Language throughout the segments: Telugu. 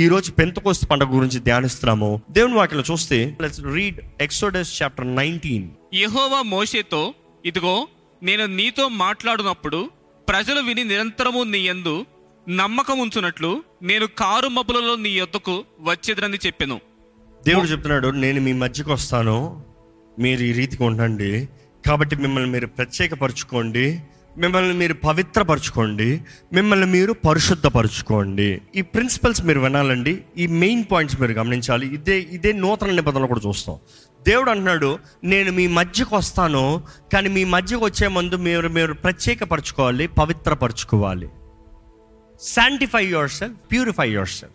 ఈ రోజు పెంతకోస్తు పండుగ గురించి ధ్యానిస్తున్నాము. దేవుని వాక్యలో చూస్తే let's read Exodus chapter nineteen యెహోవా మోషేతో ఇదిగో నేను నీతో మాట్లాడినప్పుడు ప్రజలు విని నిరంతరము నీ యందు నమ్మకం ఉంచునట్లు నేను కారు మబ్బులలో నీ యొద్దకు వచ్చేదనని చెప్పెను. దేవుడు చెప్తున్నాడు నేను మీ మధ్యకు వస్తాను మీరు ఈ రీతిగా ఉండండి కాబట్టి మిమ్మల్ని మీరు ప్రత్యేకపరచుకోండి మిమ్మల్ని మీరు పవిత్రపరచుకోండి మిమ్మల్ని మీరు పరిశుద్ధపరచుకోండి. ఈ ప్రిన్సిపల్స్ మీరు వినాలండి ఈ మెయిన్ పాయింట్స్ మీరు గమనించాలి. ఇదే ఇదే నూతన నిబంధనలు కూడా చూస్తాం. దేవుడు అంటున్నాడు నేను మీ మధ్యకు వస్తాను కానీ మీ మధ్యకు వచ్చే ముందు మీరు మీరు ప్రత్యేకపరచుకోవాలి పవిత్రపరచుకోవాలి. Sanctify yourself purify yourself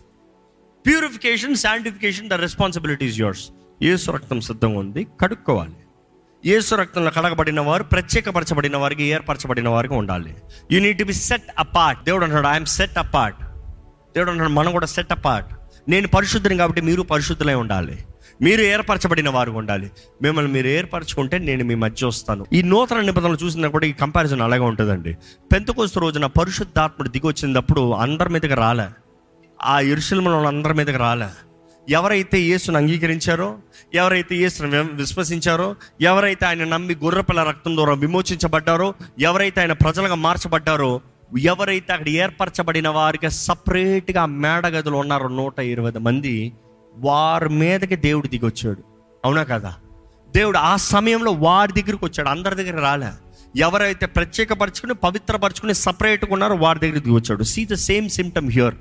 purification sanctification the responsibilities yours ఏ ఏసు రక్తం సిద్ధంగా ఉంది కడుక్కోవాలి. యేసు రక్తంలో కడగబడిన వారు ప్రత్యేకపరచబడిన వారికి ఏర్పరచబడిన వారికి ఉండాలి. You need to be set apart దేవుడు అంటాడు ఐఎమ్ సెట్ అపార్ట్ దేవుడు అంటాడు మనం కూడా సెట్ అపార్ట్ నేను పరిశుద్ధిని కాబట్టి మీరు పరిశుద్ధులై ఉండాలి. మీరు ఏర్పరచబడిన వారు ఉండాలి. మిమ్మల్ని మీరు ఏర్పరచుకుంటే నేను మీ మధ్య వస్తాను. ఈ నూతన నిబంధనలు చూసినప్పుడు ఈ కంపారిజన్ అలాగే ఉంటుందండి. పెంతకోస్తు రోజున పరిశుద్ధాత్ముడు దిగి వచ్చినప్పుడు అందరి మీదకి రాలే. ఆ ఇరుషుల అందరి మీదకి రాలే. ఎవరైతే యేసును అంగీకరించారో ఎవరైతే యేసును విశ్వసించారో ఎవరైతే ఆయన నమ్మి గుర్రపిల్ల రక్తం ద్వారా విమోచించబడ్డారో ఎవరైతే ఆయన ప్రజలుగా మార్చబడ్డారో ఎవరైతే అక్కడ ఏర్పరచబడిన వారికి సపరేట్గా మేడగదులు ఉన్నారో నూట ఇరవై మంది వారి మీదకి దేవుడు దిగొచ్చాడు. అవునా కదా? దేవుడు ఆ సమయంలో వారి దగ్గరికి వచ్చాడు అందరి దగ్గర రాలే. ఎవరైతే ప్రత్యేకపరచుకుని పవిత్రపరచుకుని సపరేట్గా ఉన్నారో వారి దగ్గరికి దిగొచ్చాడు. See the same symptom here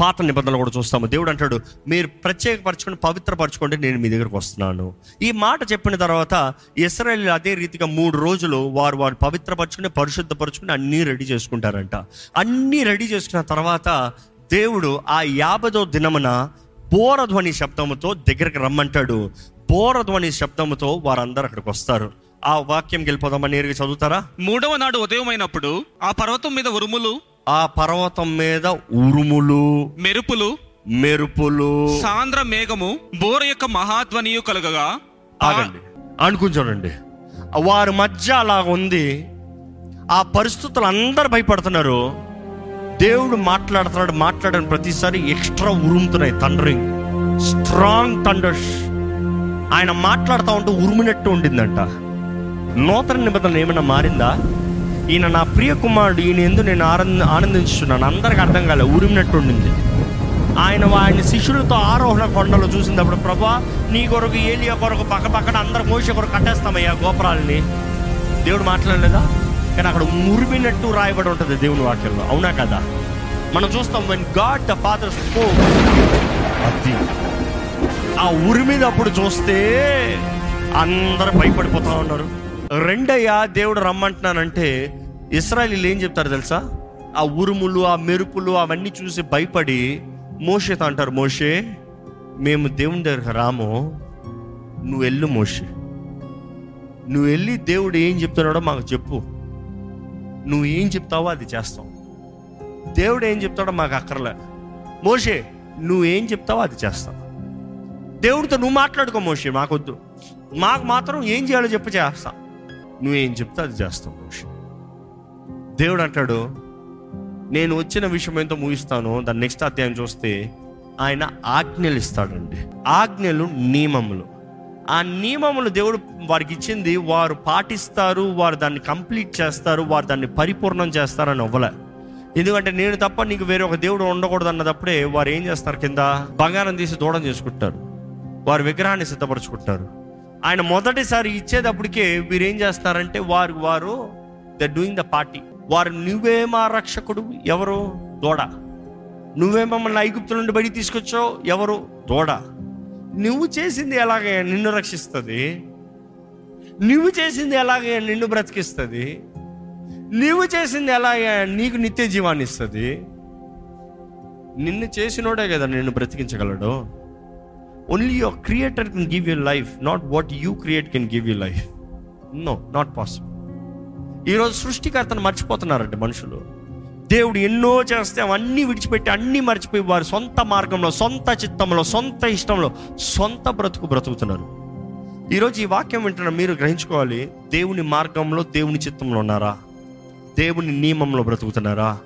పాత నిబంధనలు కూడా చూస్తాము. దేవుడు అంటాడు మీరు ప్రత్యేకపరచుకుని పవిత్రపరచుకోండి నేను మీ దగ్గరకు వస్తున్నాను. ఈ మాట చెప్పిన తర్వాత ఇస్రాయల్ అదే రీతిగా మూడు రోజులు వారు వారు పవిత్రపరచుకుని పరిశుద్ధపరచుకుని అన్నీ రెడీ చేసుకుంటారంట. అన్నీ రెడీ చేసుకున్న తర్వాత దేవుడు ఆ యాభదో దినమున బోరధ్వని శబ్దముతో దగ్గరికి రమ్మంటాడు. బోరధ్వని శబ్దముతో వారందరూ అక్కడికి వస్తారు. ఆ వాక్యం గెలిపోదామని నేరుగా చదువుతారా? మూడవ నాడు ఉదయమైనప్పుడు ఆ పర్వతం మీద ఉరుములు ఆ పర్వతం మీద ఉరుములు మెరుపులు మెరుపులు. సాంద్ర మేఘము బోర యొక్క మహాధ్వనియు కలుగగా. ఆగండి. అనుకుని చూడండి. వారి మధ్య అలా ఉంది. ఆ పరిస్థితులు అందరు భయపడుతున్నారు. దేవుడు మాట్లాడుతున్నాడు మాట్లాడిన ప్రతిసారి ఎక్స్ట్రా ఉరుముతున్నాయి తండ్రింగ్ స్ట్రాంగ్ థండర్స్ ఆయన మాట్లాడుతూ ఉంటే ఉరుమునట్టు ఉండిందంట. నూతన నిబంధన ఏమైనా మారిందా? ఈయన నా ప్రియ కుమారుడు ఈయన ఎందు నేను ఆనంద ఆనందించున్నాను అందరికి అర్థం కాలే ఉరిమినట్టు ఉండింది ఆయన ఆయన శిష్యులతో ఆరోహణ కొండలో చూసినప్పుడు ప్రభా నీ కొరకు ఏలియా కొరకు పక్క పక్కన అందరు మోసే కొరకు కట్టేస్తామయ్యా గోపురాలని. దేవుడు మాట్లాడలేదా? కానీ అక్కడ మురిమినట్టు రాయబడి ఉంటుంది దేవుని వాక్యంలో. అవునా కదా? మనం చూస్తాం when God the Father spoke అది. ఆ ఉరిమినప్పుడు చూస్తే అందరూ భయపడిపోతా ఉన్నారు. రెండయ్యా దేవుడు రమ్మంటున్నానంటే ఇస్రాయలీలు ఏం చెప్తారు తెలుసా? ఆ ఉరుములు ఆ మెరుపులు అవన్నీ చూసి భయపడి మోషేతో అంటారు మోషే మేము దేవుని దగ్గర రాము. నువ్వు వెళ్ళు మోషే. నువ్వు వెళ్ళి దేవుడు ఏం చెప్తున్నాడో మాకు చెప్పు. నువ్వు ఏం చెప్తావో అది చేస్తాం. దేవుడు ఏం చెప్తాడో మాకు అక్కర్లే. మోషే నువ్వు ఏం చెప్తావో అది చేస్తాం. దేవుడితో నువ్వు మాట్లాడుకో మోషే మాకొద్దు. మాకు మాత్రం ఏం చేయాలో చెప్పు చేస్తా. నువ్వేం చెప్తే అది చేస్తావు మోషే. దేవుడు అంటాడు నేను వచ్చిన విషయం ఏంటో ముగిస్తాను దాని నెక్స్ట్ అధ్యాయం చూస్తే ఆయన ఆజ్ఞలు ఇస్తాడండి. ఆజ్ఞలు నియమములు. ఆ నియమములు దేవుడు వారికి ఇచ్చింది వారు పాటిస్తారు వారు దాన్ని కంప్లీట్ చేస్తారు వారు దాన్ని పరిపూర్ణం చేస్తారని అవ్వలే ఎందుకంటే నేను తప్ప నీకు వేరే ఒక దేవుడు ఉండకూడదు అన్నదప్పుడే వారు ఏం చేస్తారు కింద? బంగారం తీసి దూడం చేసుకుంటారు. వారు విగ్రహాన్ని సిద్ధపరచుకుంటారు. ఆయన మొదటిసారి ఇచ్చేటప్పటికే వీరు ఏం చేస్తారంటే వారు వారు ద డూయింగ్ ద పార్టీ వారు నువ్వే మా రక్షకుడు ఎవరు? దూడ. నువ్వే మమ్మల్ని ఐగుప్తు నుండి బయటికి తీసుకొచ్చావు ఎవరు? దూడ. నువ్వు చేసింది ఎలాగే నిన్ను రక్షిస్తుంది? నువ్వు చేసింది ఎలాగే నిన్ను బ్రతికిస్తుంది? నువ్వు చేసింది ఎలాగే నీకు నిత్య జీవాన్ని ఇస్తుంది? నిన్ను చేసినోడే కదా నిన్ను బ్రతికించగలడు. Only your creator can give you life not what you create can give you life no not possible ఈరోజు సృష్టికర్తను మర్చిపోతున్నారండి మనుషులు. దేవుడు ఎన్నో చేస్తే అన్నీ విడిచిపెట్టి అన్నీ మర్చిపోయి వారి సొంత మార్గంలో సొంత చిత్తంలో సొంత ఇష్టంలో సొంత బ్రతుకు బ్రతుకుతున్నారు. ఈరోజు ఈ వాక్యం వింటున్న మీరు గ్రహించుకోవాలి దేవుని మార్గంలో దేవుని చిత్తంలో ఉన్నారా? దేవుని నియమంలో బ్రతుకుతున్నారా?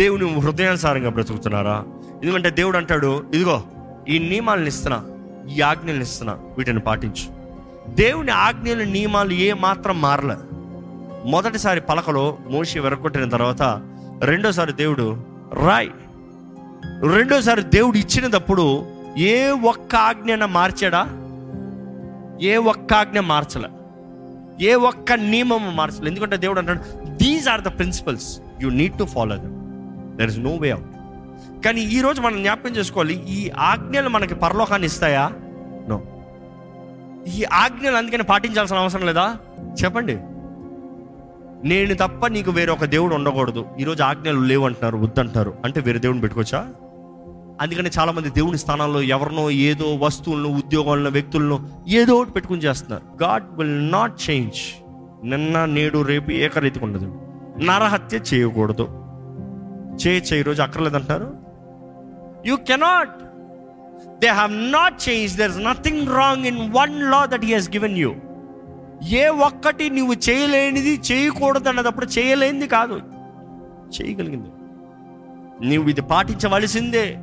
దేవుని హృదయానుసారంగా బ్రతుకుతున్నారా? ఎందుకంటే దేవుడు అంటాడు ఇదిగో ఈ నియమాలను ఇస్తున్నా ఈ ఆజ్ఞలను ఇస్తున్నా వీటిని పాటించు. దేవుని ఆజ్ఞలు నియమాలు ఏ మాత్రం మారలే. మొదటిసారి పలకలో మోషి వెరగొట్టిన తర్వాత రెండోసారి దేవుడు రాయ్. రెండోసారి దేవుడు ఇచ్చినప్పుడు ఏ ఒక్క ఆజ్ఞన మార్చాడా? ఏ ఒక్క ఆజ్ఞ మార్చలే. ఏ ఒక్క నియమం మార్చలే. ఎందుకంటే దేవుడు అంటాడు these are the principles you need to follow them there is no way out కానీ ఈరోజు మనం జ్ఞాపకం చేసుకోవాలి ఈ ఆజ్ఞలు మనకి పరలోకాన్ని ఇస్తాయా? నో ఈ ఆజ్ఞలు అందుకని పాటించాల్సిన అవసరం లేదా? చెప్పండి. నేను తప్ప నీకు వేరొక దేవుడు ఉండకూడదు. ఈరోజు ఆజ్ఞలు లేవు అంటున్నారు వద్దంటున్నారు. అంటే వేరే దేవుడిని పెట్టుకోవచ్చా? అందుకని చాలా మంది దేవుని స్థానాల్లో ఎవరినో ఏదో వస్తువులను ఉద్యోగాలను వ్యక్తులను ఏదో ఒకటి పెట్టుకుని చేస్తున్నారు. God will not change. నిన్న నేడు రేపు ఏకరీతిగా ఉండదు. నరహత్య చేయకూడదు. చేయొచ్చు ఈరోజు అక్కర్లేదంటారు you cannot they have not change there is nothing wrong in one law that he he's given you a ఒక్కటి నువ్వు చేయలేనిది చేయకూడదు అన్నదప్పుడు చేయలేనిది కాదు. చేయగలిగింది. నువ్వు ఇది పాటించవలసిందే.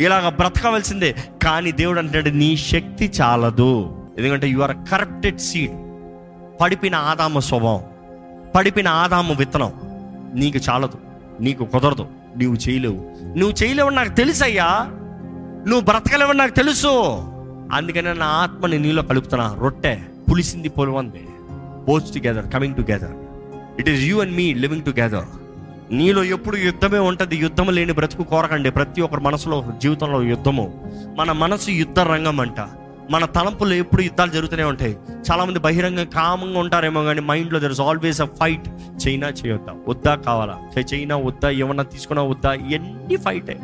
ఇలాగ బ్రతకవలసిందే. కానీ దేవుడు అంటాడు నీ శక్తి చాలదు. ఎందుకంటే యు ఆర్ కరప్టెడ్ సీడ్ పడిపిన ఆదామ స్వభావం పడిపిన ఆదాము విత్తనం నీకు చాలదు నీకు కుదరదు నువ్వు చేయలేవు. నువ్వు చేయలేవు నాకు తెలుసయ్యా. నువ్వు బ్రతకలేవని నాకు తెలుసు. అందుకనే నా ఆత్మని నీలో కలుపుతున్నా రొట్టె. పులిసింది పొలవంది. Both together coming together it is you and me living together నీలో ఎప్పుడు యుద్ధమే ఉంటుంది యుద్ధం లేని బ్రతుకు కోరకండి. ప్రతి ఒక్కరి మనసులో జీవితంలో యుద్ధము. మన మనసు యుద్ధ రంగం అంట. మన తలంపులు ఎప్పుడు యుద్ధాలు జరుగుతూనే ఉంటాయి. చాలామంది బహిరంగ కామంగా ఉంటారేమో కానీ మైండ్లో there is always a fight China చేయొద్దా? వద్దా కావాలా? చైనా వద్దా? ఏమన్నా తీసుకున్నా వద్దా? ఎన్ని ఫైటే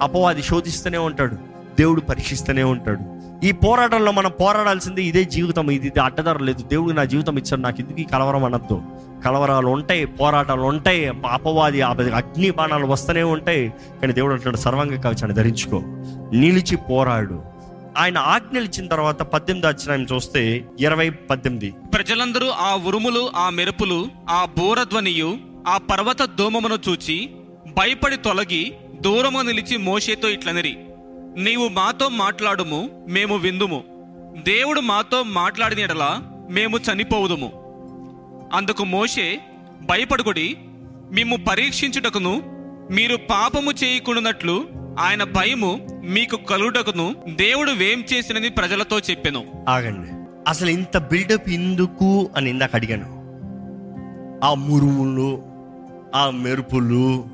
అపవాది శోధిస్తూనే ఉంటాడు. దేవుడు పరీక్షిస్తూనే ఉంటాడు. ఈ పోరాటంలో మనం పోరాడాల్సింది ఇదే జీవితం ఇది ఇది అడ్డదారు లేదు. దేవుడు నా జీవితం ఇచ్చాడు నాకు ఎందుకు ఈ కలవరం అనొద్దు? కలవరాలు ఉంటాయి పోరాటాలు ఉంటాయి అపవాది అగ్ని బాణాలు వస్తూనే ఉంటాయి. కానీ దేవుడు అంటున్నాడు సర్వంగ కవచాన్ని ధరించుకో. నిలిచి పోరాడు. ఆయన ఆజ్ఞలు ఇచ్చిన తర్వాత పద్దెనిమిది వచ్చిన చూస్తే ఇరవై పద్దెనిమిది. ప్రజలందరూ ఆ ఉరుములు ఆ మెరుపులు ఆ బోరధ్వనియు ఆ పర్వత దోమమును చూచి భయపడి తొలగి దూరము నిలిచి మోషేతో ఇట్లనిరి. నీవు మాతో మాట్లాడుము మేము విందుము. దేవుడు మాతో మాట్లాడిన ఎడలా మేము చనిపోవుదుము. అందుకు మోషే భయపడుకుడి మిమ్ము పరీక్షించుటకును మీరు పాపము చేయకుండానట్లు ఆయన భయము మీకు కలుగుటకును దేవుడు వేం చేసినని ప్రజలతో చెప్పాను. ఆగండి. అసలు ఇంత బిల్డప్ ఎందుకు అని ఇందాక అడిగాను. ఆ మురుములు ఆ మెరుపులు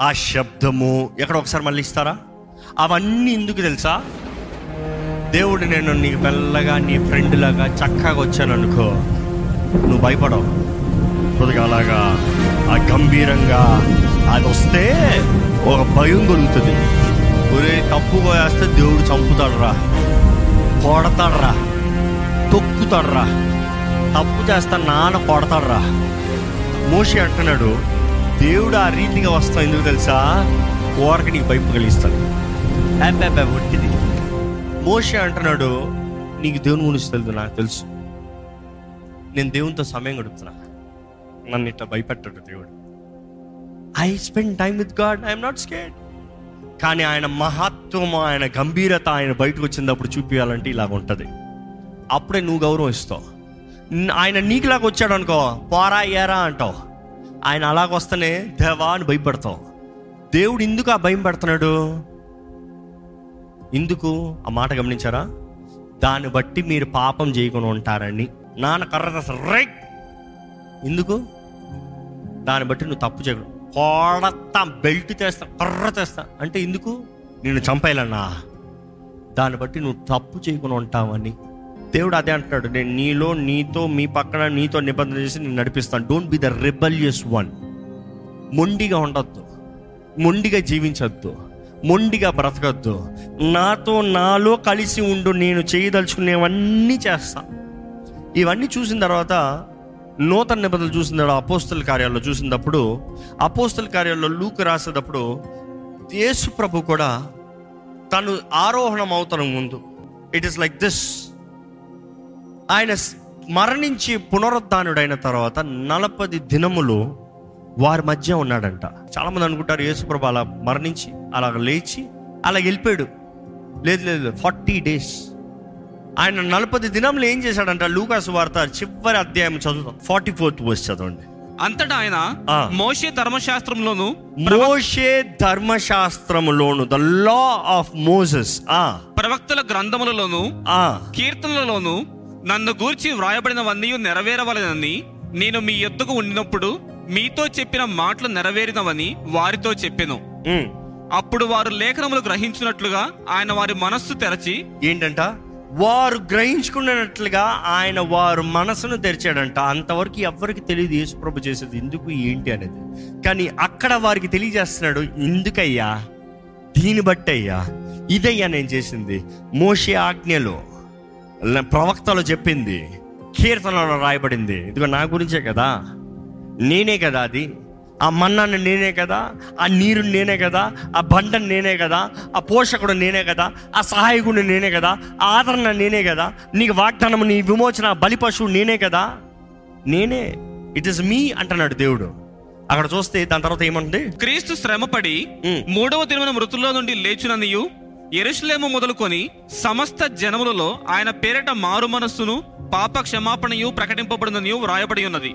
ఆ శబ్దము ఎక్కడ ఒకసారి మళ్ళీ ఇస్తారా? అవన్నీ ఎందుకు తెలుసా? దేవుడు నేను నీకు మెల్లగా నీ ఫ్రెండ్ లాగా చక్కగా వచ్చాను అనుకో నువ్వు భయపడవు. కొద్దిగా అలాగా ఆ గంభీరంగా అది వస్తే ఒక భయం కలుగుతుంది. ఒరే తప్పు వేస్తే దేవుడు చంపుతాడురా కొడతాడరా తొక్కుతాడరా. తప్పు చేస్తా నాన్న కొడతాడురా. మోషి అంటున్నాడు దేవుడు ఆ రీతిగా వస్తా ఎందుకు తెలుసా? కోరక నీకు భయపు కలిగిస్తాడు. అబ్బే ఒట్టిది మోషే అంటున్నాడు నీకు దేవుని గురించి తెలుసు నాకు తెలుసు. నేను దేవునితో సమయం గడుపుతున్నా. నన్ను ఇట్లా భయపెట్టాడు దేవుడు. I spend time with God I'm not scared కానీ ఆయన మహత్వం ఆయన గంభీరత ఆయన బయటకు వచ్చినప్పుడు చూపించాలంటే ఇలాగ ఉంటుంది. అప్పుడే నువ్వు గౌరవం ఇస్తావు. ఆయన నీకులాగా వచ్చాడు అనుకో పోరా ఏరా అంటావు. ఆయన అలాగొస్తేనే దేవా అని భయపడతావు. దేవుడు ఎందుకు ఆ భయం పెడుతున్నాడు? ఎందుకు ఆ మాట గమనించారా? దాన్ని బట్టి మీరు పాపం చేయకుండా ఉంటారని నాన్న కర్ర రైట్. ఎందుకు దాన్ని బట్టి నువ్వు తప్పు చేయకూడదు కొడతా బెల్ట్ తెస్తా కర్ర తెస్తా. అంటే ఎందుకు నేను చంపేయాలన్నా. దాన్ని బట్టి నువ్వు తప్పు చేయకుండా ఉంటావని. దేవుడు అదే అంటున్నాడు. నేను నీలో నీతో మీ పక్కన నీతో నిబంధన చేసి నేను నడిపిస్తాను. Don't be the rebellious one మొండిగా ఉండొద్దు. మొండిగా జీవించొద్దు. మొండిగా బ్రతకద్దు. నాతో నాలో కలిసి ఉండు నేను చేయదలుచుకునేవన్నీ చేస్తా. ఇవన్నీ చూసిన తర్వాత నూతన నిబంధనలు చూసిన తర్వాత అపోస్తల కార్యాల్లో చూసినప్పుడు అపోస్తల కార్యాల్లో లూకు రాసేటప్పుడు యేసు ప్రభు కూడా తను ఆరోహణం అవుతాను ముందు. ఇట్ ఈస్ లైక్ దిస్ ఆయన మరణించి పునరుద్ధానుడైన తర్వాత నలపది దినములు వారి మధ్య ఉన్నాడంట. చాలా మంది అనుకుంటారు యేసుప్రభు అలా మరణించి అలా లేచి అలా వెళ్ళిపోయాడు. లేదు లేదు ఫార్టీ డేస్. ఆయన నలపది దినంలో ఏం చేశాడంట? లూకాసు వార్త చివరి అధ్యాయం చదువుతాం ఫార్టీ ఫోర్త్ వర్స్ చదవండి. అంతటా ఆయన. మోషే ధర్మశాస్త్రంలోను మోషే ధర్మశాస్త్రములోను ద లా ఆఫ్ మోసెస్ ఆ. ప్రవక్తల గ్రంథములలోను ఆ. కీర్తనలలోను నన్ను గూర్చి వ్రాయబడినవన్నీ నెరవేరవలెనని నేను మీ యొద్దకు ఉండినప్పుడు మీతో చెప్పిన మాటలు నెరవేరినవని వారితో చెప్పెను. అప్పుడు వారు లేఖనములు గ్రహించినట్లుగా ఆయన వారి మనస్సు తెరచి ఏంటంట? వారు గ్రహించుకున్నట్లుగా ఆయన వారు మనసును తెరిచాడంట. అంతవరకు ఎవరికి తెలియదు యేసుప్రభు చేసేది. ఎందుకు ఏంటి అనేది. కానీ అక్కడ వారికి తెలియజేస్తున్నాడు ఎందుకయ్యా? దీన్ని బట్టి అయ్యా ఇదయ్యా నేను చేసింది. మోషే ఆజ్ఞలో ప్రవక్తలో చెప్పింది కీర్తనలో రాయబడింది. ఇదిగో నా గురించే కదా. నేనే కదా అది. ఆ మన్నాన్ని నేనే కదా ఆ నీరు నేనే కదా ఆ బండను నేనే కదా ఆ పోషకుడు నేనే కదా ఆ సహాయకుడు నేనే కదా ఆ ఆదరణ నేనే కదా నీకు వాగ్దానం నీ విమోచన బలి పశువు నేనే కదా. నేనే. ఇట్ ఇస్ మీ అంటున్నాడు దేవుడు. అక్కడ చూస్తే దాని తర్వాత ఏమంటుంది? క్రీస్తు శ్రమపడి. మూడవ దినమున మృతుల్లో నుండి లేచుననియు ఎరుషలేము మొదలుకొని సమస్త జనములలో ఆయన పేరిట మారు మనస్సును పాప క్షమాపణయు ప్రకటింపబడిననియు వ్రాయబడి ఉన్నది.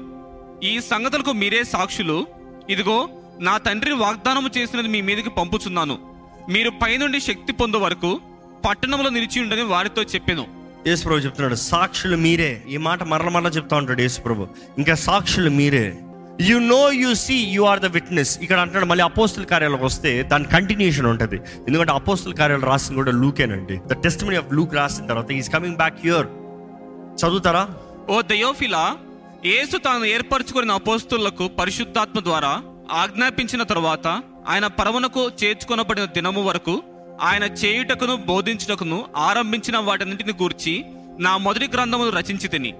ఈ సంగతులకు మీరే సాక్షులు. ఇదిగో నా తండ్రి వాగ్దానము చేసినది మీ మీదకి పంపుచున్నాను. మీరు పైనుండి శక్తి పొందు వరకు పట్టణంలో నిలిచి ఉండని వారితో చెప్పెను. యేసుప్రభు చెప్తున్నాడు సాక్షులు మీరే. ఈ మాట మరల మరల చెప్తా ఉంటాడు యేసుప్రభు ఇంకా సాక్షులు మీరే. You know you see you are the witness ఇక్కడ అంటున్నాడు మళ్ళీ అపోస్తుల కార్యాలకు వస్తే దాని కంటిన్యూషన్ ఉంటుంది. ఎందుకంటే అపోస్తుల కార్యాలు రాసింది కూడా లూకేనండి. ద టెస్ట్ ఆఫ్ లూక్ రాసిన తర్వాత ఈస్ కమింగ్ బ్యాక్ హియర్ చదువుతారా? ఓ దయోఫిలా యేసు తాను ఏర్పరచుకున్న అపోస్తులకు పరిశుద్ధాత్మ ద్వారా ఆజ్ఞాపించిన తరువాత ఆయన పరమునకు చేర్చుకొనబడిన దినము వరకు ఆయన చేయుటకును బోధించుటకును ఆరంభించిన వాటన్నింటిని గూర్చి నా మొదటి గ్రంథమును రచించి తిని.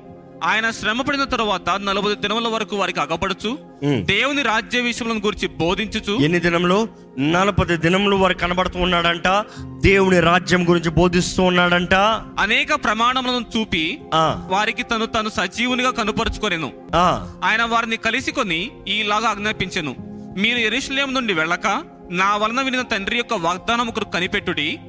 ఆయన శ్రమపడిన తరువాత నలభై దినముల వరకు వారికి అగపడుచు. దేవుని రాజ్య విషయములను గురించి బోధించుచు. ఎన్ని దినంలో నలపది దినములు వారు కనబడుతూ ఉన్నాడంట దేవుని రాజ్యం గురించి బోధిస్తూ ఉన్నాడంట. అనేక ప్రమాణములను చూపి వారికి తను తను సజీవునిగా కనుపరుచుకొనెను. ఆ. ఆయన వారిని కలిసికొని ఈలాగా ఆజ్ఞాపించెను. మీరు ఎరుషలేం నుండి వెళ్ళక నా వలన వినిన తండ్రి యొక్క వాగ్దానముకు కనిపెట్టుడి.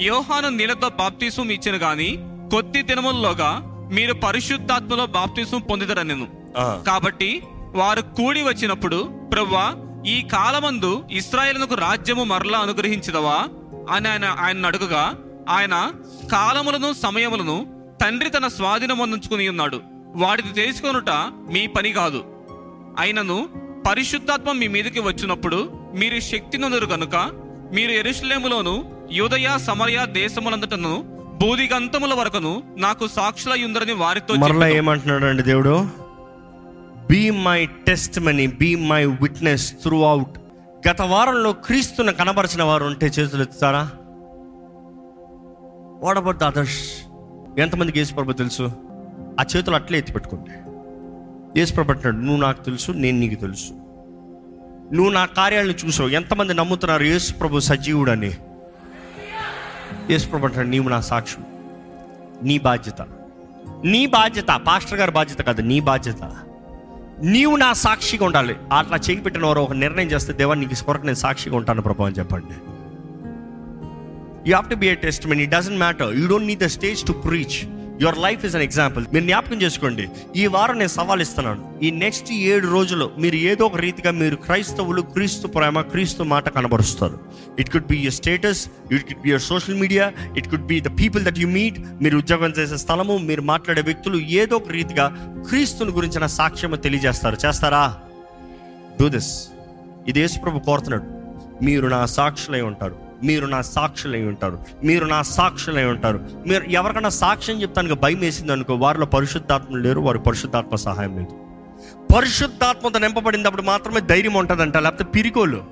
యోహాను నీళ్ళతో బాప్తీసం ఇచ్చెను గాని కొద్ది దినముల్లోగా మీరు పరిశుద్ధాత్మలో బాప్తీసం పొందిదరనెను ఆ. కాబట్టి వారు కూడి వచ్చినప్పుడు ప్రవ్వా ఈ కాలమందు ఇస్రాయేలునకు రాజ్యము మరలా అనుగ్రహించదవా? అని ఆయన ఆయన అడుగుగా ఆయన కాలములను సమయములను తండ్రి తన స్వాధీనమందుకుని ఉన్నాడు. వాటిని తెలుసుకొనుట మీ పని కాదు. అయినను పరిశుద్ధాత్మ మీ మీదకి వచ్చినప్పుడు మీరు శక్తి నొందరు గనుక మీరు ఎరుషలేములోను యూదయ సమరయ దేశములంతటను బూదిగంతముల వరకును నాకు సాక్షులయ్యుందరని వారితో మరలా ఏమంటున్నాడు అండి దేవుడు? Be my testimony be my witness throughout గత వారంలో క్రీస్తును కనబరిచిన వారు ఉంటే చేతులు ఎత్తుతారా? వాట్ అబౌట్ ద అదర్స్ ఎంతమందికి యేసుప్రభు తెలుసు? ఆ చేతులు అట్లే ఎత్తి పెట్టుకోండి. యేసుప్రభు అంటున్నాడు నువ్వు నాకు తెలుసు నేను నీకు తెలుసు. నువ్వు నా కార్యాలను చూసావు. ఎంతమంది నమ్ముతున్నారు యేసుప్రభు సజీవుడని? యేసుప్రభు నీవు నా సాక్షి నీ బాధ్యత. నీ బాధ్యత పాస్టర్ గారి బాధ్యత కాదు నీ బాధ్యత. నీవు నా సాక్షిగా ఉండాలి. అట్లా చేయి పెట్టిన వారు ఒక నిర్ణయం చేస్తే దేవా నీకు కొరకు నేను సాక్షిగా ఉంటాను ప్రభు అని చెప్పండి. You have to be a testament it doesn't matter you don't need the stage to preach your life is an example మీరు జ్ఞాపకం చేసుకోండి. ఈ వారం నేను సవాల్ ఇస్తున్నాను. ఈ నెక్స్ట్ ఏడు రోజులు మీరు ఏదో ఒక రీతిగా మీరు క్రైస్తవులు క్రీస్తు ప్రేమ క్రీస్తు మాట కనబరుస్తారు. It could be your status it could be your social media it could be the people that you meet మీరు ఉద్యోగం చేసే స్థలము మీరు మాట్లాడే వ్యక్తులు ఏదో ఒక రీతిగా క్రీస్తుని గురించిన సాక్ష్యము తెలియజేస్తారు. చేస్తారా? డూ దిస్ ఇది యేసుప్రభు కోరుతున్నాడు. మీరు నా సాక్షులై ఉంటారు. మీరు నా సాక్షులై ఉంటారు. మీరు నా సాక్షులై ఉంటారు. మీరు ఎవరికైనా సాక్ష్యం చెప్తానికి భయం వేసింది అనుకో వారిలో పరిశుద్ధాత్మ లేరు వారి పరిశుద్ధాత్మ సహాయం లేదు. పరిశుద్ధాత్మతో నింపబడినప్పుడు మాత్రమే ధైర్యం ఉంటుందంట లేకపోతే పిరికోలు.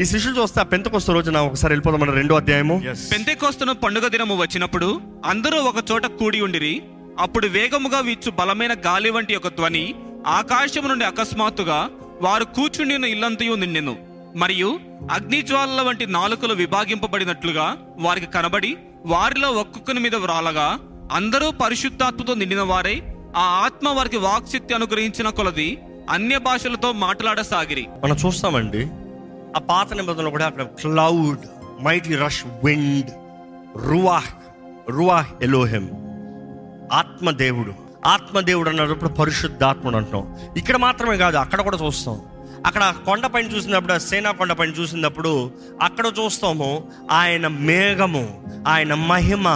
ఈ శిష్యులు చూస్తే ఆ పెంతకొస్త రోజున ఒకసారి వెళ్ళిపోదాం మన రెండో అధ్యాయము. పెంతెకోస్తును పండుగ దినము వచ్చినప్పుడు అందరూ ఒక చోట కూడి ఉండిరి. అప్పుడు వేగముగా వీచు బలమైన గాలి వంటి ఒక ధ్వని ఆకాశము నుండి అకస్మాత్తుగా వారు కూర్చుండి ఉన్న ఇల్లంతయు నిండెను. మరియు అగ్నిజ్వాలల వంటి నాలుకలు విభాగింపబడినట్లుగా వారికి కనబడి వారిలో ఒక్కొక్కని మీద వ్రాలగా అందరూ పరిశుద్ధాత్మతో నిండిన వారై ఆ ఆత్మ వారికి వాక్శక్తి అనుగ్రహించిన కొలది అన్య భాషలతో మాట్లాడసాగిరి. మనం చూస్తామండి ఆ పాత నిబంధనలు కూడా అక్కడ క్లౌడ్ మైటీ రష్ విండ్ రువాహ్ రువాహ్ ఎలోహెమ్ ఆత్మదేవుడు. ఆత్మదేవుడు అన్నప్పుడు పరిశుద్ధాత్ముడు అంటాం ఇక్కడ మాత్రమే కాదు అక్కడ కూడా చూస్తాం. అక్కడ కొండపైన చూసినప్పుడు సేనా కొండ కొండపైన చూసినప్పుడు అక్కడ చూస్తాము ఆయన మేఘము ఆయన మహిమ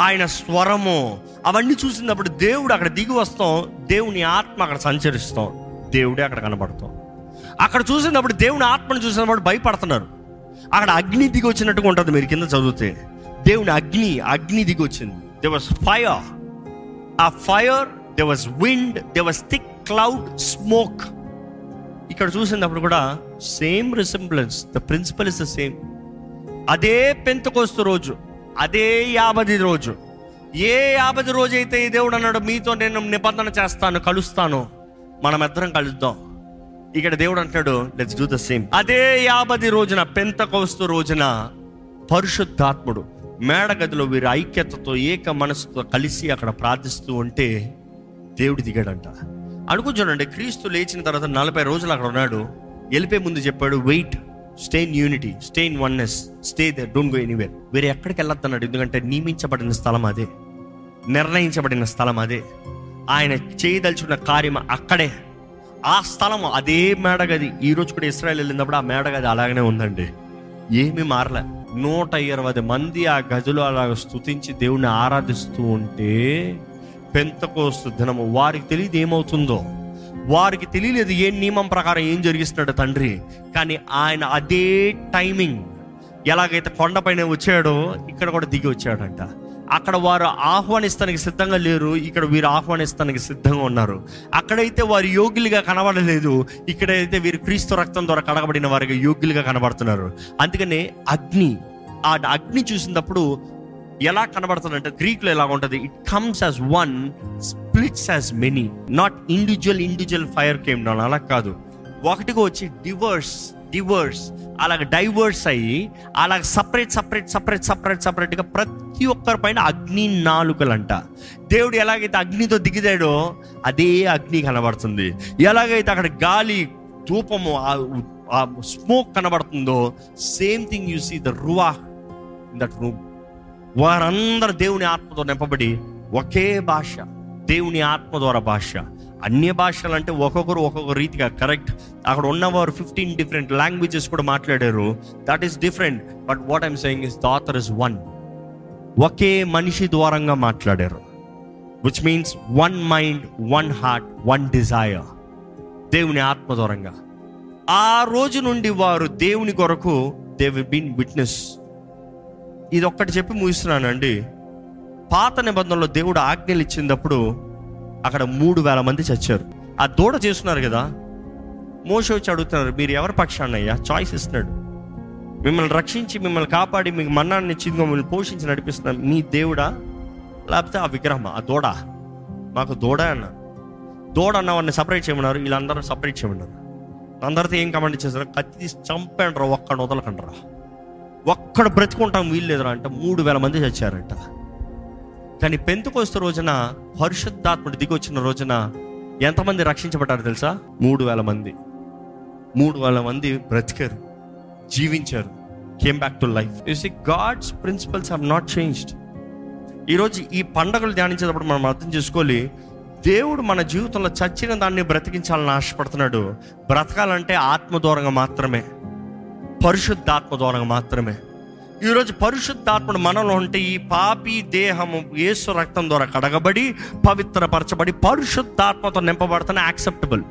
ఆయన స్వరము అవన్నీ చూసినప్పుడు దేవుడు అక్కడ దిగి వస్తాం దేవుని ఆత్మ అక్కడ సంచరిస్తాం దేవుడే అక్కడ కనబడతాం. అక్కడ చూసినప్పుడు దేవుని ఆత్మను చూసినప్పుడు భయపడుతున్నారు. అక్కడ అగ్ని దిగి వచ్చినట్టుగా ఉంటుంది మీరు కింద చదివితే. దేవుని అగ్ని అగ్ని దిగి వచ్చింది. దే వాస్ ఫైర్ ఆ fire they was wind they was thick cloud smoke ఇక్కడ చూసినప్పుడు కూడా same resemblance the principle is the same అదే పెంతకోస్తు రోజు అదే యాభది రోజు. ఏ యాభది రోజు అయితే ఈ దేవుడు అన్నాడు మీతో నేను నిబంధన చేస్తాను కలుస్తాను. మనం ఇద్దరం కలుద్దాం. ఇక్కడ దేవుడు అంటాడు లెట్స్ డూ ద సేమ్ అదే యాభది రోజున పెంతకోస్తు రోజున పరిశుద్ధాత్ముడు మేడగదిలో వీరి ఐక్యతతో ఏక మనసుతో కలిసి అక్కడ ప్రార్థిస్తూ ఉంటే దేవుడు దిగాడంట. అనుకుంటానండి క్రీస్తు లేచిన తర్వాత నలభై రోజులు అక్కడ ఉన్నాడు. వెళ్ళిపోయే ముందు చెప్పాడు wait stay in unity stay in oneness stay there don't go anywhere వేరే ఎక్కడికి వెళ్ళొద్దన్నాడు ఎందుకంటే నియమించబడిన స్థలం అదే నిర్ణయించబడిన స్థలం అదే. ఆయన చేయదలుచుకున్న కార్యం అక్కడే. ఆ స్థలం అదే మేడగది. ఈరోజు కూడా ఇస్రాయల్ వెళ్ళినప్పుడు ఆ మేడగది అలాగనే ఉందండి. ఏమీ మారలే. నూట ఇరవై మంది ఆ గదిలో అలాగ స్తుతించి దేవుణ్ణి ఆరాధిస్తూ ఉంటే పెంతకోస్తు దినము. వారికి తెలియదు ఏమవుతుందో. వారికి తెలియలేదు ఏ నియమం ప్రకారం ఏం జరిగిస్తున్నాడు తండ్రి. కానీ ఆయన అదే టైమింగ్ ఎలాగైతే కొండపైన వచ్చాడో ఇక్కడ కూడా దిగి వచ్చాడంట. అక్కడ వారు ఆహ్వానిస్తానికి సిద్ధంగా లేరు. ఇక్కడ వీరు ఆహ్వానిస్తానికి సిద్ధంగా ఉన్నారు. అక్కడైతే వారు యోగ్యులుగా కనబడలేదు. ఇక్కడైతే వీరు క్రీస్తు రక్తం ద్వారా కడగబడిన వారికి యోగ్యులుగా కనబడుతున్నారు. అందుకనే అగ్ని ఆ అగ్ని చూసినప్పుడు ఎలా కనబడుతుందంటే గ్రీక్లో ఎలా ఉంటుంది? It comes as one splits as many not individual individual fire came down అలా కాదు. ఒకటిగా వచ్చి డివర్స్ డివర్స్ అలాగ డైవర్స్ అయ్యి అలాగ సపరేట్ సపరేట్ సపరేట్ సపరేట్ సపరేట్గా ప్రతి ఒక్కరి పైన అగ్ని నాలుకలంట. దేవుడు ఎలాగైతే అగ్నితో దిగిదాడో అదే అగ్ని కనబడుతుంది. ఎలాగైతే అక్కడ గాలి ధూపము ఆ smoke కనబడుతుందో same thing you see the రువా in that room వారందరు దేవుని ఆత్మతో నింపబడి ఒకే భాష దేవుని ఆత్మ ద్వారా భాష. అన్య భాషలు అంటే ఒక్కొక్కరు ఒక్కొక్క రీతిగా కరెక్ట్ అక్కడ ఉన్నవారు ఫిఫ్టీన్ డిఫరెంట్ లాంగ్వేజెస్ కూడా మాట్లాడారు. That is different but what I'm saying is the author is one ఒకే మనిషి ద్వారంగా మాట్లాడారు. Which means one mind one heart one desire దేవుని ఆత్మ ద్వారంగా. ఆ రోజు నుండి వారు దేవుని కొరకు దే విల్ బీన్ విట్నెస్ ఇది ఒక్కటి చెప్పి ముగిస్తున్నానండి. పాత నిబంధనలో దేవుడు ఆజ్ఞలు ఇచ్చినప్పుడు అక్కడ మూడు వేల మంది చచ్చారు. ఆ దూడ చేస్తున్నారు కదా మోస వచ్చి అడుగుతున్నారు మీరు ఎవరి పక్షాన్నయ్యా? చాయిస్ ఇస్తున్నాడు. మిమ్మల్ని రక్షించి మిమ్మల్ని కాపాడి మీకు మన్నాన్ని ఇచ్చింది మిమ్మల్ని పోషించి నడిపిస్తున్నారు. మీ దేవుడా? లేకపోతే ఆ విగ్రహం ఆ దూడ? మాకు దూడ అన్న. దూడ అన్న వాడిని సపరేట్ చేయమన్నారు. వీళ్ళందరూ సపరేట్ చేయమన్నారు. అందరితో ఏం కమాండ్ ఇచ్చేసారు కత్తి తీసి చంపండ్రా ఒక్కడు వదలకండ్రా ఒక్కడ బ్రతుకుంటాం వీలు లేదురా అంటే. మూడు వేల మంది చచ్చారంట. కానీ పెంతుకొస్తే రోజున పరిశుద్ధాత్ముడు దిగి వచ్చిన రోజున ఎంతమంది రక్షించబడ్డారు తెలుసా? మూడు వేల మంది. మూడు వేల మంది బ్రతికారు జీవించారు came back to life you see God's principles have not changed ఈరోజు ఈ పండగలు ధ్యానించేటప్పుడు మనం అర్థం చేసుకోవాలి దేవుడు మన జీవితంలో చచ్చిన దాన్ని బ్రతికించాలని ఆశపడుతున్నాడు. బ్రతకాలంటే ఆత్మ దూరంగా మాత్రమే. పరిశుద్ధాత్మ ద్వారా మాత్రమే. ఈరోజు పరిశుద్ధాత్ముడు మనలో ఉంటే ఈ పాపి దేహము యేసు రక్తం ద్వారా కడగబడి పవిత్రపరచబడి పరిశుద్ధాత్మతో నింపబడుతున్న యాక్సెప్టబుల్.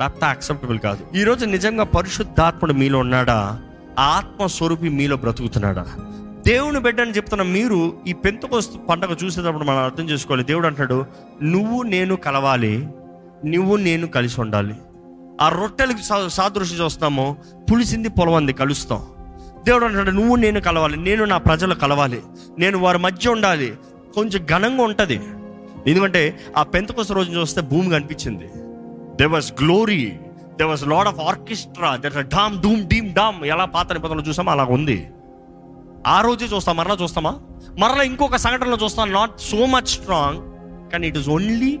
లేకపోతే యాక్సెప్టబుల్ కాదు. ఈరోజు నిజంగా పరిశుద్ధాత్ముడు మీలో ఉన్నాడా? ఆత్మస్వరూపి ఆత్మ స్వరూపి మీలో బ్రతుకుతున్నాడా? దేవుని బిడ్డని చెప్తున్న మీరు ఈ పెంతకోస్తు పండగ చూసేటప్పుడు మనం అర్థం చేసుకోవాలి. దేవుడు అంటాడు నువ్వు నేను కలవాలి నువ్వు నేను కలిసి ఉండాలి. ఆ రొట్టెలకు సా- సాదృశ్యం చూస్తాము పులిసింది పొలవంది కలుస్తాం. దేవుడు అంటాడు నువ్వు నేను కలవాలి. నేను నా ప్రజలు కలవాలి. నేను వారి మధ్య ఉండాలి. కొంచెం ఘనంగా ఉంటుంది. ఎందుకంటే ఆ పెంతకొస్త రోజు చూస్తే భూమి కనిపించింది they was glory they was lord of orchestra that dam డూమ్ డీమ్ డామ్ ఎలా పాత నిబంధనలు చూసామో అలా ఉంది. ఆ రోజే చూస్తాం. మరలా చూస్తామా? మరలా ఇంకొక సంఘటనలో చూస్తాం. నాట్ సో మచ్ స్ట్రాంగ్ కానీ it is only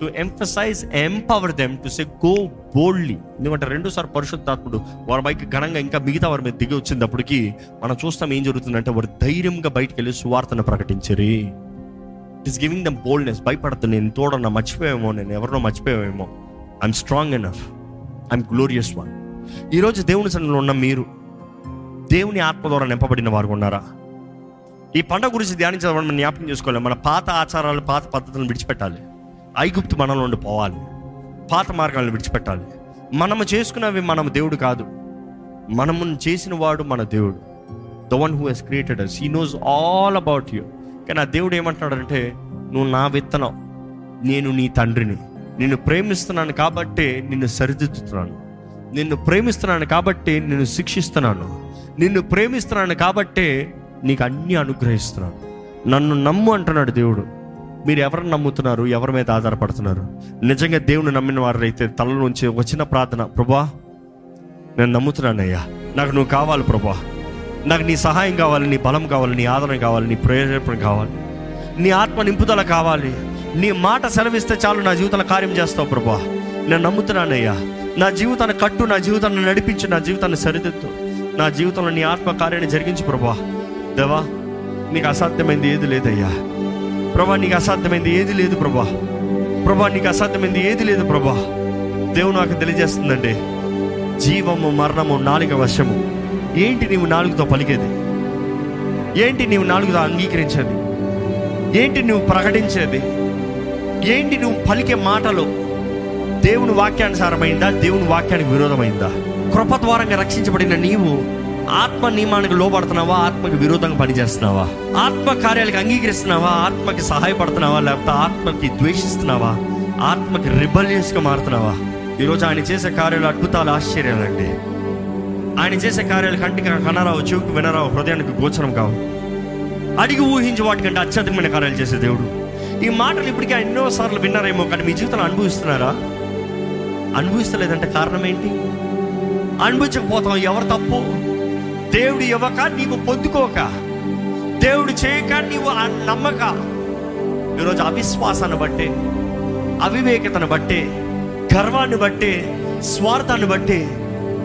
to emphasize empower them to say go boldly ఎందుకంటే రెండోసారి పరిశుద్ధాత్ముడు వారి పైకి ఘనంగా ఇంకా మిగతా వారి మీద దిగి వచ్చినప్పటికీ మనం చూస్తాం ఏం జరుగుతుందంటే వారు ధైర్యంగా బయటకు వెళ్ళి సువార్తను ప్రకటించరి. It is giving them boldness భయపడద్దు నేను తోడన్నా మర్చిపోయామో నేను ఎవరినో మర్చిపోయామేమో I'm strong enough I'm glorious one ఈరోజు దేవుని సన్నిధిలో ఉన్న మీరు దేవుని ఆత్మ ద్వారా నింపబడిన వారు ఉన్నారా? ఈ పంట గురించి ధ్యానించడం మనం జ్ఞాపకం చేసుకోవాలి. మన పాత ఆచారాలు పాత పద్ధతులను విడిచిపెట్టాలి. ఐగుప్తు మనలో ఉండి పోవాలి. పాత మార్గాలను విడిచిపెట్టాలి. మనము చేసుకున్నవి మనం దేవుడు కాదు. మనము చేసిన వాడు మన దేవుడు. The one who has created us he knows all about you కానీ ఆ దేవుడు ఏమంటున్నాడంటే నువ్వు నా విత్తనం. నేను నీ తండ్రిని. నిన్ను ప్రేమిస్తున్నాను కాబట్టి నిన్ను సరిదిద్దుతున్నాను. నిన్ను ప్రేమిస్తున్నాను కాబట్టి నిన్ను శిక్షిస్తున్నాను. నిన్ను ప్రేమిస్తున్నాను కాబట్టే నీకు అన్నీ అనుగ్రహిస్తున్నాను. నన్ను నమ్ము అంటున్నాడు దేవుడు. మీరు ఎవరిని నమ్ముతున్నారు? ఎవరి మీద ఆధారపడుతున్నారు? నిజంగా దేవుని నమ్మిన వారైతే తల నుంచి వచ్చిన ప్రార్థన ప్రభా నేను నమ్ముతున్నానయ్యా. నాకు నువ్వు కావాలి ప్రభా. నాకు నీ సహాయం కావాలి నీ బలం కావాలి నీ ఆదరణ కావాలి నీ ప్రేరేపణ కావాలి. నీ ఆత్మ నింపుదల కావాలి. నీ మాట సెలవిస్తే చాలు నా జీవితంలో కార్యం చేస్తావు ప్రభా. నేను నమ్ముతున్నానయ్యా. నా జీవితాన్ని కట్టు నా జీవితాన్ని నడిపించు నా జీవితాన్ని సరిదిద్దు. నా జీవితంలో నీ ఆత్మ కార్యాన్ని జరిగించు ప్రభా. దేవా నీకు అసాధ్యమైంది ఏది లేదయ్యా. ప్రభా నీకు అసాధ్యమైంది ఏది లేదు ప్రభా. ప్రభా నీకు అసాధ్యమైంది ఏది లేదు ప్రభా. దేవుడు నాకు తెలియజేస్తుందండి జీవము మరణము నాలుగ వశము. ఏంటి నీవు నాలుగుతో పలికేది? ఏంటి నీవు నాలుగుతో అంగీకరించేది? ఏంటి నువ్వు ప్రకటించేది? ఏంటి నువ్వు పలికే మాటలు? దేవుని వాక్యానుసారమైందా? దేవుని వాక్యానికి విరోధమైందా? కృప ద్వారంగా రక్షించబడిన నీవు ఆత్మ నియమానికి లోపడుతున్నావా ఆత్మకి విరోధంగా పనిచేస్తున్నావా? ఆత్మ కార్యాలకు అంగీకరిస్తున్నావా? ఆత్మకి సహాయపడుతున్నావా? లేకపోతే ఆత్మకి ద్వేషిస్తున్నావా? ఆత్మకి రిబలియస్గా మారుతున్నావా? ఈరోజు ఆయన చేసే కార్యాలు అద్భుతాలు ఆశ్చర్యాలండి ఆయన చేసే కార్యాలు కంటికి కనరావు చెవుకు వినరావు హృదయానికి గోచరం కావు. అడిగి ఊహించి వాటికంటే అత్యధికమైన కార్యాలు చేసే దేవుడు. ఈ మాటలు ఇప్పటికే ఎన్నో సార్లు విన్నారేమో కానీ మీ జీవితంలో అనుభవిస్తున్నారా? అనుభవిస్తలేదంటే కారణం ఏంటి? అనుభవించకపోతాం ఎవరు తప్పు? దేవుడు ఇవ్వక నీవు పొందుకోక. దేవుడు చేయక నీవు నమ్మక. ఈరోజు అవిశ్వాసాన్ని బట్టి అవివేకతను బట్టి గర్వాన్ని బట్టి స్వార్థాన్ని బట్టి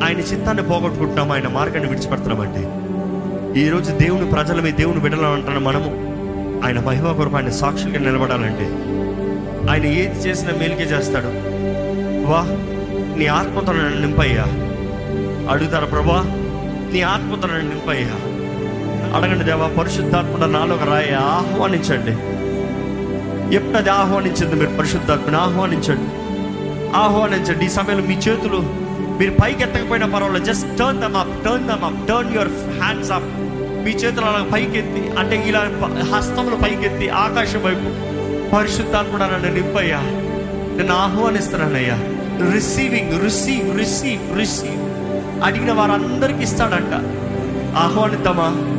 ఆయన చిత్తాన్ని పోగొట్టుకుంటున్నాం ఆయన మార్గాన్ని విడిచిపెడుతున్నామండి ఈరోజు దేవుని ప్రజల మీద దేవుని బిడ్డలు మనము ఆయన మహిమ కొరకు ఆయన సాక్షులుగా నిలబడాలంటే ఆయన ఏది చేసినా మేలుకే చేస్తాడు. వా నీ ఆత్మతో నింపయ్యా. అడుగుతారా ప్రభా? నీ ఆత్మతో నన్ను నింపయ్యా. అడగండి దేవా పరిశుద్ధాత్మ నాలోకి రాయ ఆహ్వానించండి. ఎప్పుడది ఆహ్వానించింది మీరు పరిశుద్ధాత్మని? ఆహ్వానించండి. ఆహ్వానించండి. ఈ సమయంలో మీ చేతులు మీరు పైకి ఎత్తకపోయినా పర్వాలేదు. Just turn them up turn them up turn your hands up మీ చేతులు అలా పైకెత్తి అంటే ఇలా హస్తములు పైకెత్తి ఆకాశం వైపు పరిశుద్ధాత్మడ నన్ను నింపయ్యా. నేను ఆహ్వానిస్తున్నానయ్యా. రిసీవింగ్ రిసీవ్ రిసీవ్ రిసీవ్ అడిగిన వారందరికి ఇస్తాడంట. ఆహ్వానిద్దామా?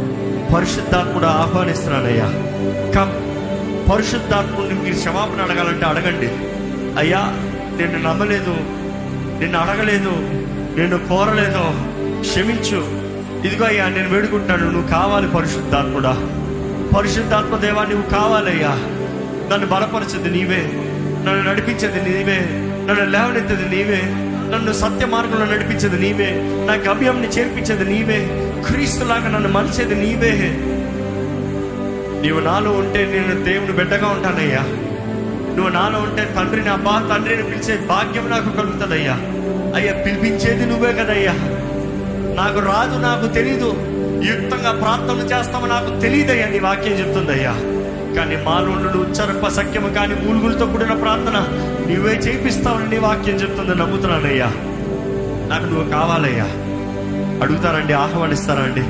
పరిశుద్ధాత్ముడు ఆహ్వానిస్తున్నానయ్యా కమ్ పరిశుద్ధాత్ముడిని మీరు క్షమాపణ అడగాలంటే అడగండి. అయ్యా నిన్ను నమ్మలేదు నిన్ను అడగలేదు నిన్ను కోరలేదు క్షమించు. ఇదిగో అయ్యా నేను వేడుకుంటాను నువ్వు కావాలి పరిశుద్ధాత్ముడా. పరిశుద్ధాత్మ దేవా నువ్వు కావాలయ్యా. నన్ను బలపరిచేది నీవే. నన్ను నడిపించేది నీవే. నన్ను లేవనెత్తది నీవే. నన్ను సత్య మార్గంలో నడిపించేది నీవే. నా గమ్యంని చేర్పించేది నీవే. క్రీస్తులాగా నన్ను మలిచేది నీవే. నీవు నాలో ఉంటే నేను దేవుని బిడ్డగా ఉంటానయ్యా. నువ్వు నాలో ఉంటే తండ్రిని అబ్బా తండ్రిని పిలిచే భాగ్యం నాకు కలుగుతుందయ్యా. అయ్యా పిలిపించేది నువ్వే కదయ్యా. నాకు రాదు నాకు తెలీదు. యుక్తంగా ప్రార్థనలు చేస్తామో నాకు తెలియదయ్యా నీ వాక్యం చెప్తుందయ్యా. కానీ మానవుడు ఉచ్చరప సఖ్యము కానీ మూలుగులతో కూడిన ప్రార్థన నువ్వే చేపిస్తావని వాక్యం చెప్తుంది నమ్ముతున్నానయ్యా. నాకు నువ్వు కావాలయ్యా. అడుగుతారండి ఆహ్వానిస్తారా అండి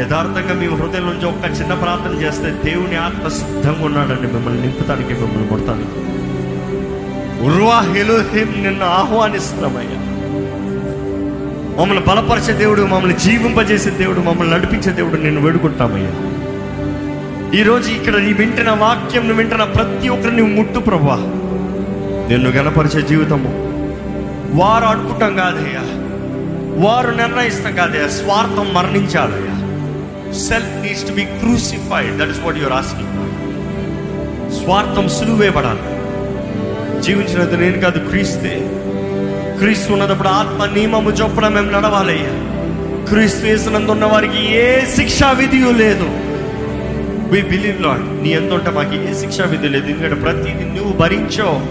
యథార్థంగా మీ హృదయం నుంచి ఒక్క చిన్న ప్రార్థన చేస్తే దేవుని ఆత్మ సిద్ధంగా ఉన్నాడండి మిమ్మల్ని నింపుతానికి మిమ్మల్ని కొడతానికి. ఉర్వా హెలోహిం నిన్ను ఆహ్వానిస్తున్నామయ్యా. మమ్మల్ని బలపరిచే దేవుడు మమ్మల్ని జీవింపజేసే దేవుడు మమ్మల్ని నడిపించే దేవుడు నేను వేడుకుంటామయ్యా. ఈరోజు ఇక్కడ నీ వింటున్న వాక్యం నువ్వు వింటున్న ప్రతి ఒక్కరిని ముట్టు ప్రభా. నిన్ను గనపరిచే జీవితము. వారు అనుకుంటాం కాదయ్యా. వారు నిర్ణయిస్తాం కాదయ్యా. స్వార్థం మరణించాలయ్యా. Self needs to be crucified that is what you're asking స్వార్థం సులువేయబడాలి జీవించినది నేను కాదు క్రీస్తే. క్రీస్తు ఉన్నప్పుడు ఆత్మ నియమము చొప్పున మేము నడవాలయ్యా. క్రీస్తు వేసినందు ఉన్న వారికి ఏ శిక్షా విధియు లేదు. వి బిలీవ్ లాడ్ నీ ఎంత ఉంటే మాకు ఏ శిక్షా విధి లేదు. ఎందుకంటే ప్రతిదీ నువ్వు భరించో.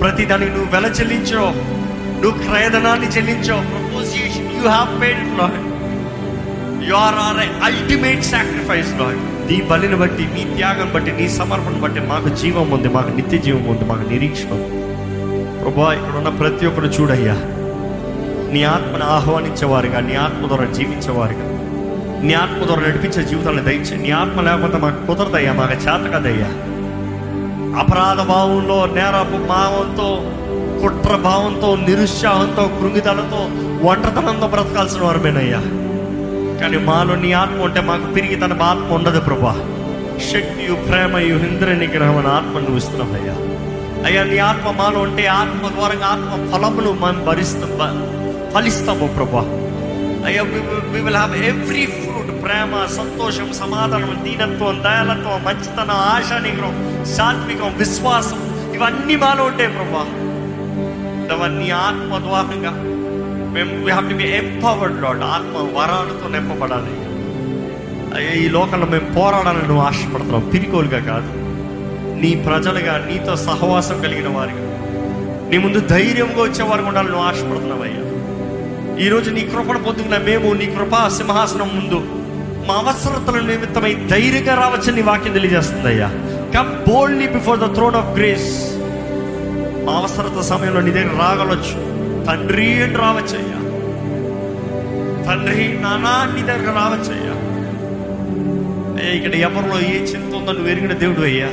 ప్రతి దానికి నువ్వు వెల చెల్లించో నువ్వు క్రయధనాన్ని చెల్లించో. Proposition you have paid lord you are are ultimate sacrifice lord నీ బలిని బట్టి నీ త్యాగం బట్టి నీ సమర్పణ బట్టి మాకు జీవం ఉంది మాకు నిత్య జీవం ఉంది మాకు నిరీక్షణ. ఉంది ప్రభా ఇక్కడ ఉన్న ప్రతి ఒక్కరు చూడయ్యా. నీ ఆత్మను ఆహ్వానించేవారుగా నీ ఆత్మ ద్వారా జీవించేవారుగా. నీ ఆత్మ ద్వారా నడిపించే జీవితాన్ని దయచే నీ ఆత్మ లేకపోతే మాకు కుదరదయ్యా మాకు చేత కదయ్యా అపరాధ భావంలో నేరపు భావంతో కుట్ర భావంతో నిరుత్సాహంతో కృంగితలతో ఒంటరితనంతో బ్రతకాల్సిన వారమేనయ్యా. కానీ మాలో నీ ఆత్మ ఉంటే మాకు తిరిగి తన ఆత్మ ఉండదు ప్రభా. శక్తియు ప్రేమయు ఇంద్ర నిగ్రహం అనే ఆత్మ నువ్వు ఇస్తున్నావయ్యా. అయ్యా నీ ఆత్మ మాలో ఉంటే ఆత్మ ద్వారా ఆత్మ ఫలములు మనం భరిస్తాం ఫలిస్తాము ప్రభా. అయ్యా వి విల్ హ్యావ్ ఎవ్రీ ప్రేమ సంతోషం సమాధానం దీనత్వం దయాలత్వం మంచితనం ఆశ నిగ్రహం సాత్వికం విశ్వాసం ఇవన్నీ మాలో ఉంటాయి ప్రభా. ఇవన్నీ ఆత్మ ద్వారంగా మేము we have to be empowered lord ఆత్మ వరాలతో నింపబడాలి. అయ్యా ఈ లోకంలో మేము పోరాడాలని నువ్వు ఆశపడుతున్నాం పిరికోలుగా కాదు. నీ ప్రజలుగా నీతో సహవాసం కలిగిన వారిగా. నీ ముందు ధైర్యంగా వచ్చేవారు ఉండాలని నువ్వు ఆశపడుతున్నావయ్యా ఈరోజు నీ కృపను పొందుకున్న మేము నీ కృపా సింహాసనం ముందు మా అవసరతల నిమిత్తమై ధైర్యంగా రావచ్చని వాక్యం తెలియజేస్తుంది అయ్యా come boldly before the throne of grace మా అవసరత సమయంలో నీ దగ్గర రాగలొచ్చు. తండ్రి అని రావచ్చయ్యా. తండ్రి నానా నీ దగ్గర రావచ్చయ్యా. అయ్యా ఇక్కడ ఎవరిలో ఏ చింత ఉందో నువ్వు ఎరిగిన దేవుడు అయ్యా.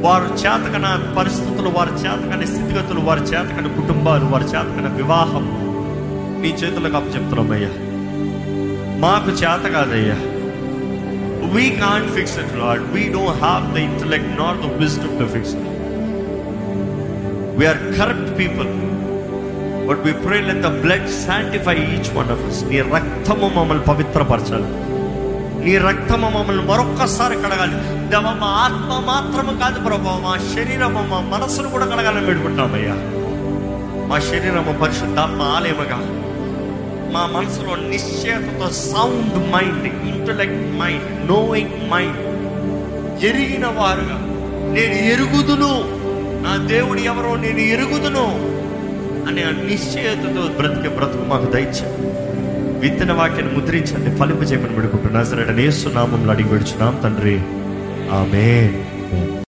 వారు చేతకన పరిస్థితులు వారి చేతకని స్థితిగతులు వారి చేతకని కుటుంబాలు వారి చేతకన వివాహం నీ చేతులకు అప్పచెప్తున్నామయ్యా మాకు చేత కాదయ్యా. We can't fix it lord we don't have the intellect not the wisdom to fix it we are corrupt people but we pray let the blood sanctify each one of us నీ రక్తము మమ్మల్ని పవిత్రపరచాలి. నీ రక్తము మమ్మల్ని మరొక్కసారి కడగాలి. దేవ మా ఆత్మ మాత్రము కాదు ప్రభావ మా శరీరము మా మనసును కూడా కడగాలని పెట్టుకుంటామయ్యా మా శరీరము పరిశుద్ధాత్మ ఆలయముగా. మా మనసులో నిశ్చయతతో sound mind intellect mind knowing mind ఎరిగిన వారుగా నేను ఎరుగుదును నా దేవుడు ఎవరో నేను ఎరుగుదును అనే నిశ్చయతతో బ్రతికే బ్రతుకు మాకు దయచే విత్తన వాక్యాన్ని ముద్రించండి ఫలింపజేయమని పెడుకుంటున్నా సరే నేస్తున్నామంలో అడిగి పెడుచున్నాం తండ్రి. ఆమె